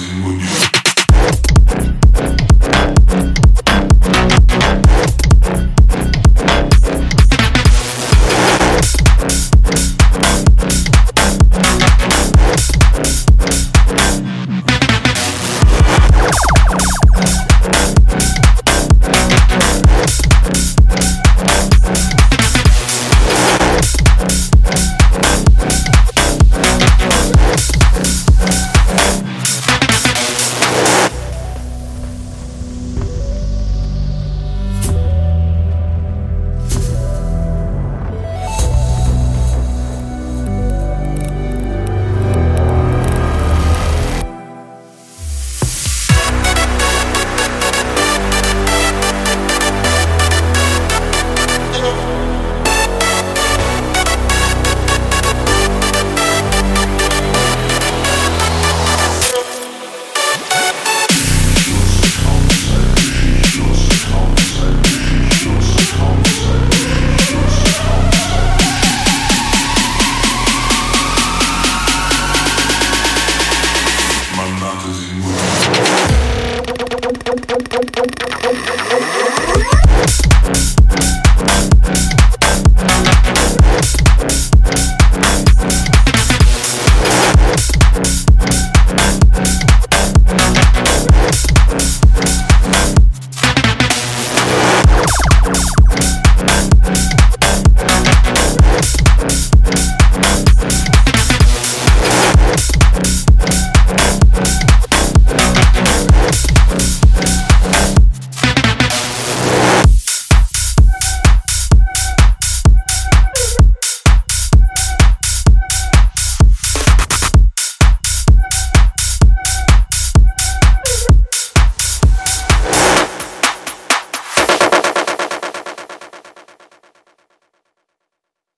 Demônio. Thank you.